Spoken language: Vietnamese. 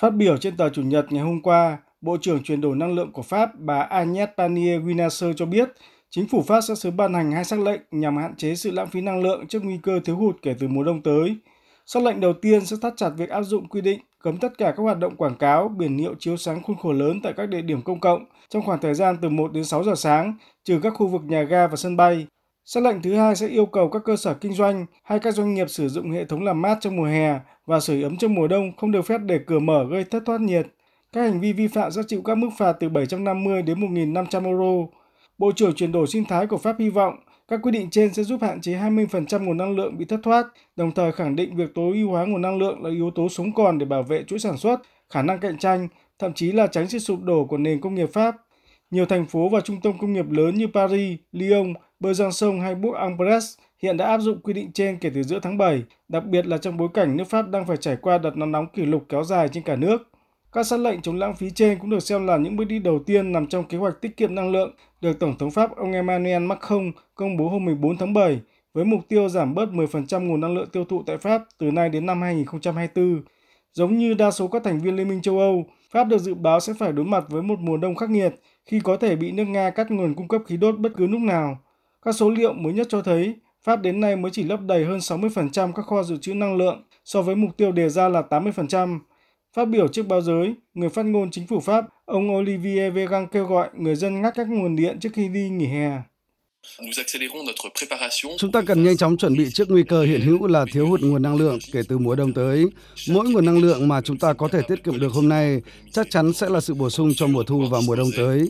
Phát biểu trên tờ Chủ nhật ngày hôm qua, Bộ trưởng chuyển đổi năng lượng của Pháp bà Agnès Pannier-Runacher cho biết chính phủ Pháp sẽ sớm ban hành hai sắc lệnh nhằm hạn chế sự lãng phí năng lượng trước nguy cơ thiếu hụt kể từ mùa đông tới. Sắc lệnh đầu tiên sẽ thắt chặt việc áp dụng quy định cấm tất cả các hoạt động quảng cáo, biển hiệu chiếu sáng khuôn khổ lớn tại các địa điểm công cộng trong khoảng thời gian từ 1 đến 6 giờ sáng, trừ các khu vực nhà ga và sân bay. Sắc lệnh thứ hai sẽ yêu cầu các cơ sở kinh doanh hay các doanh nghiệp sử dụng hệ thống làm mát trong mùa hè và sưởi ấm trong mùa đông không được phép để cửa mở gây thất thoát nhiệt. Các hành vi vi phạm sẽ chịu các mức phạt từ 750 đến 1.500 euro. Bộ trưởng chuyển đổi sinh thái của Pháp hy vọng các quy định trên sẽ giúp hạn chế 20% nguồn năng lượng bị thất thoát, đồng thời khẳng định việc tối ưu hóa nguồn năng lượng là yếu tố sống còn để bảo vệ chuỗi sản xuất, khả năng cạnh tranh, thậm chí là tránh sự sụp đổ của nền công nghiệp Pháp. Nhiều thành phố và trung tâm công nghiệp lớn như Paris, Lyon, Bờ Giang sông hay Bourg-en-Bresse hiện đã áp dụng quy định trên kể từ giữa tháng 7, đặc biệt là trong bối cảnh nước Pháp đang phải trải qua đợt nắng nóng kỷ lục kéo dài trên cả nước. Các sắc lệnh chống lãng phí trên cũng được xem là những bước đi đầu tiên nằm trong kế hoạch tiết kiệm năng lượng được Tổng thống Pháp ông Emmanuel Macron công bố hôm 14 tháng 7 với mục tiêu giảm bớt 10% nguồn năng lượng tiêu thụ tại Pháp từ nay đến năm 2024. Giống như đa số các thành viên Liên minh châu Âu, Pháp được dự báo sẽ phải đối mặt với một mùa đông khắc nghiệt khi có thể bị nước Nga cắt nguồn cung cấp khí đốt bất cứ lúc nào. Các số liệu mới nhất cho thấy Pháp đến nay mới chỉ lấp đầy hơn 60% các kho dự trữ năng lượng so với mục tiêu đề ra là 80%. Phát biểu trước báo giới, người phát ngôn chính phủ Pháp, ông Olivier Véran kêu gọi người dân ngắt các nguồn điện trước khi đi nghỉ hè. Chúng ta cần nhanh chóng chuẩn bị trước nguy cơ hiện hữu là thiếu hụt nguồn năng lượng kể từ mùa đông tới. Mỗi nguồn năng lượng mà chúng ta có thể tiết kiệm được hôm nay chắc chắn sẽ là sự bổ sung cho mùa thu và mùa đông tới.